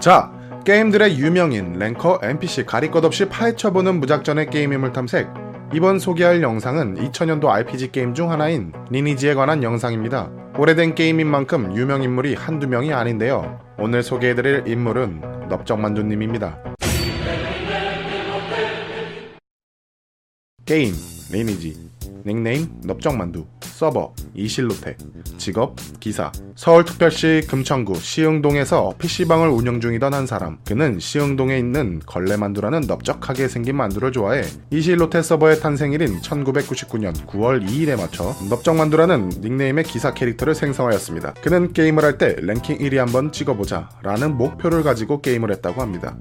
자, 게임들의 유명인, 랭커, NPC 가릴 것 없이 파헤쳐보는 무작전의 게임 인물 탐색. 이번 소개할 영상은 2000년도 RPG 게임 중 하나인 리니지에 관한 영상입니다. 오래된 게임인 만큼 유명 인물이 한두 명이 아닌데요. 오늘 소개해드릴 인물은 넙적만두님입니다. 게임, 리니지, 닉네임 넙적만두, 서버 이실로테, 직업 기사, 서울특별시 금천구 시흥동에서 PC방을 운영 중이던 한 사람. 그는 시흥동에 있는 걸레만두라는 넓적하게 생긴 만두를 좋아해 이실로테 서버의 탄생일인 1999년 9월 2일에 맞춰 넓적만두라는 닉네임의 기사 캐릭터를 생성하였습니다. 그는 게임을 할 때 랭킹 1위 한번 찍어보자 라는 목표를 가지고 게임을 했다고 합니다.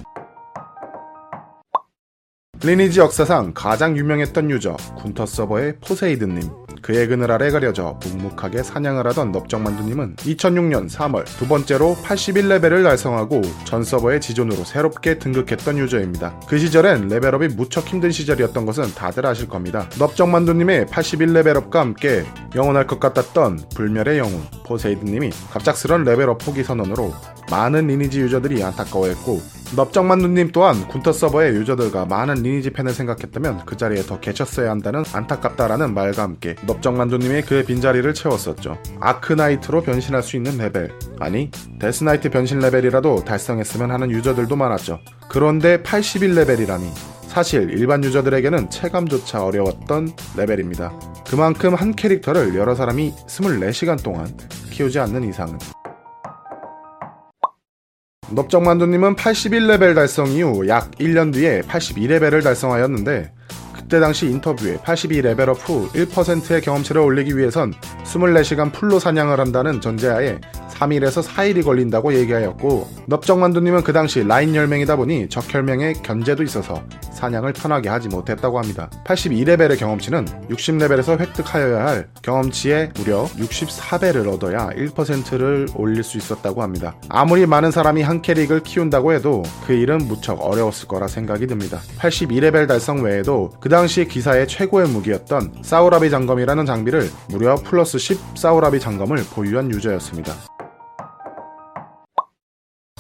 리니지 역사상 가장 유명했던 유저 군터 서버의 포세이드님 그의 그늘 아래 가려져 묵묵하게 사냥을 하던 넙적만두님은 2006년 3월 두 번째로 81레벨을 달성하고 전 서버의 지존으로 새롭게 등극했던 유저입니다. 그 시절엔 레벨업이 무척 힘든 시절이었던 것은 다들 아실 겁니다. 넙적만두님의 81레벨업과 함께 영원할 것 같았던 불멸의 영웅 포세이든님이 갑작스런 레벨업 포기 선언으로 많은 리니지 유저들이 안타까워했고 넙적만두님 또한 군터 서버의 유저들과 많은 리니지 팬을 생각했다면 그 자리에 더 계셨어야 한다는 안타깝다라는 말과 함께 넙적만두님의 그의 빈자리를 채웠었죠. 아크나이트로 변신할 수 있는 레벨 아니 데스나이트 변신 레벨이라도 달성했으면 하는 유저들도 많았죠. 그런데 81레벨이라니 사실 일반 유저들에게는 체감조차 어려웠던 레벨입니다. 그만큼 한 캐릭터를 여러 사람이 24시간 동안 키우지 않는 이상은 넙적만두님은 81레벨 달성 이후 약 1년 뒤에 82레벨을 달성하였는데 그때 당시 인터뷰에 82레벨업 후 1%의 경험치를 올리기 위해선 24시간 풀로 사냥을 한다는 전제하에 3일에서 4일이 걸린다고 얘기하였고 넙적만두님은 그 당시 라인 혈맹이다 보니 적혈맹의 견제도 있어서 사냥을 편하게 하지 못했다고 합니다. 82레벨의 경험치는 60레벨에서 획득하여야 할 경험치의 무려 64배를 얻어야 1%를 올릴 수 있었다고 합니다. 아무리 많은 사람이 한 캐릭을 키운다고 해도 그 일은 무척 어려웠을 거라 생각이 듭니다. 82레벨 달성 외에도 그 당시 기사의 최고의 무기였던 사우라비 장검이라는 장비를 무려 플러스 10 사우라비 장검을 보유한 유저였습니다.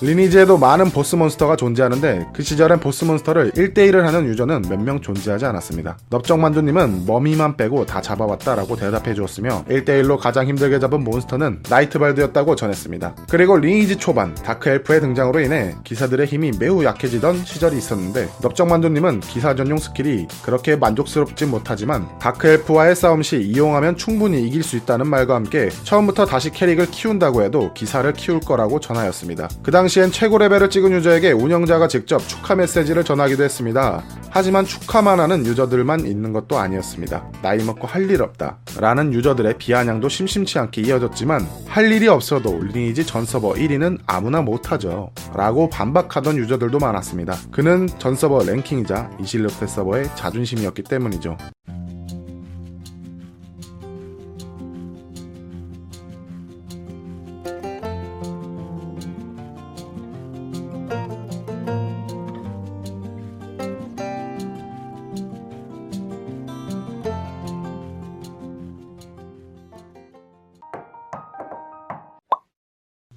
리니지에도 많은 보스몬스터가 존재하는데 그 시절엔 보스몬스터를 1대1을 하는 유저는 몇 명 존재하지 않았습니다. 넙적만두님은 머미만 빼고 다 잡아왔다라고 대답해 주었으며 1대1로 가장 힘들게 잡은 몬스터는 나이트발드였다고 전했습니다. 그리고 리니지 초반 다크엘프의 등장으로 인해 기사들의 힘이 매우 약해지던 시절이 있었는데 넙적만두님은 기사 전용 스킬이 그렇게 만족스럽진 못하지만 다크엘프와의 싸움 시 이용하면 충분히 이길 수 있다는 말과 함께 처음부터 다시 캐릭을 키운다고 해도 기사를 키울 거라고 전하였습니다. 그 당시엔 최고 레벨을 찍은 유저에게 운영자가 직접 축하 메시지를 전하기도 했습니다. 하지만 축하만 하는 유저들만 있는 것도 아니었습니다. 나이 먹고 할 일 없다. 라는 유저들의 비아냥도 심심치 않게 이어졌지만 할 일이 없어도 리니지 전 서버 1위는 아무나 못하죠. 라고 반박하던 유저들도 많았습니다. 그는 전 서버 랭킹이자 이실로테 서버의 자존심이었기 때문이죠.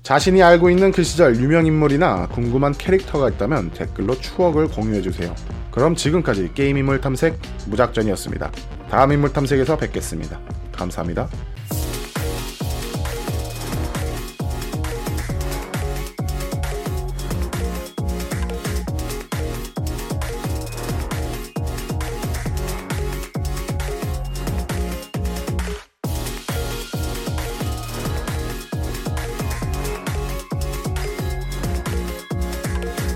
자신이 알고 있는 그 시절 유명인물이나 궁금한 캐릭터가 있다면 댓글로 추억을 공유해주세요. 그럼 지금까지 게임 인물 탐색 무작전이었습니다. 다음 인물 탐색에서 뵙겠습니다. 감사합니다.